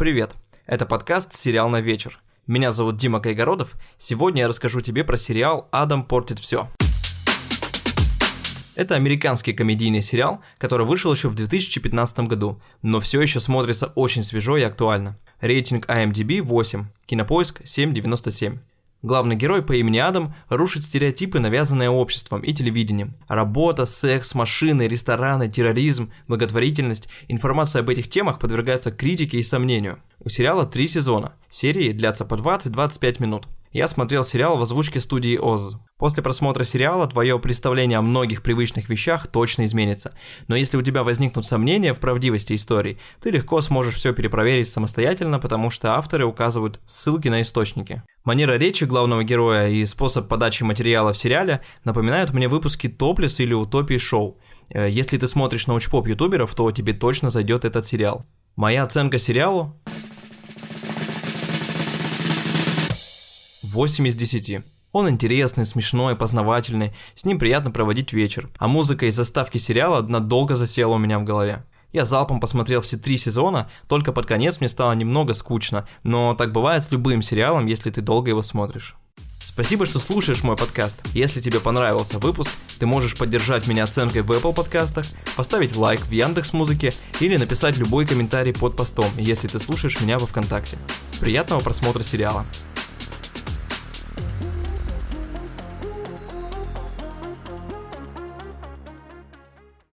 Привет! Это подкаст «Сериал на вечер». Меня зовут Дима Кайгородов. Сегодня я расскажу тебе про сериал «Адам портит все». Это американский комедийный сериал, который вышел еще в 2015 году, но все еще смотрится очень свежо и актуально. Рейтинг IMDb 8, кинопоиск 7.97. Главный герой по имени Адам рушит стереотипы, навязанные обществом и телевидением. Работа, секс, машины, рестораны, терроризм, благотворительность. Информация об этих темах подвергается критике и сомнению. У сериала три сезона. Серии длятся по 20-25 минут. Я смотрел сериал в озвучке студии Оз. После просмотра сериала твое представление о многих привычных вещах точно изменится. Но если у тебя возникнут сомнения в правдивости истории, ты легко сможешь все перепроверить самостоятельно, потому что авторы указывают ссылки на источники. Манера речи главного героя и способ подачи материала в сериале напоминают мне выпуски Топлис или Утопии шоу. Э, если ты смотришь научпоп ютуберов, то тебе точно зайдет этот сериал. Моя оценка сериалу 8 из 10. Он интересный, смешной, познавательный, с ним приятно проводить вечер, а музыка из заставки сериала надолго засела у меня в голове. Я залпом посмотрел все три сезона, только под конец мне стало немного скучно, но так бывает с любым сериалом, если ты долго его смотришь. Спасибо, что слушаешь мой подкаст. Если тебе понравился выпуск, ты можешь поддержать меня оценкой в Apple подкастах, поставить лайк в Яндекс Музыке или написать любой комментарий под постом, если ты слушаешь меня во Вконтакте. Приятного просмотра сериала.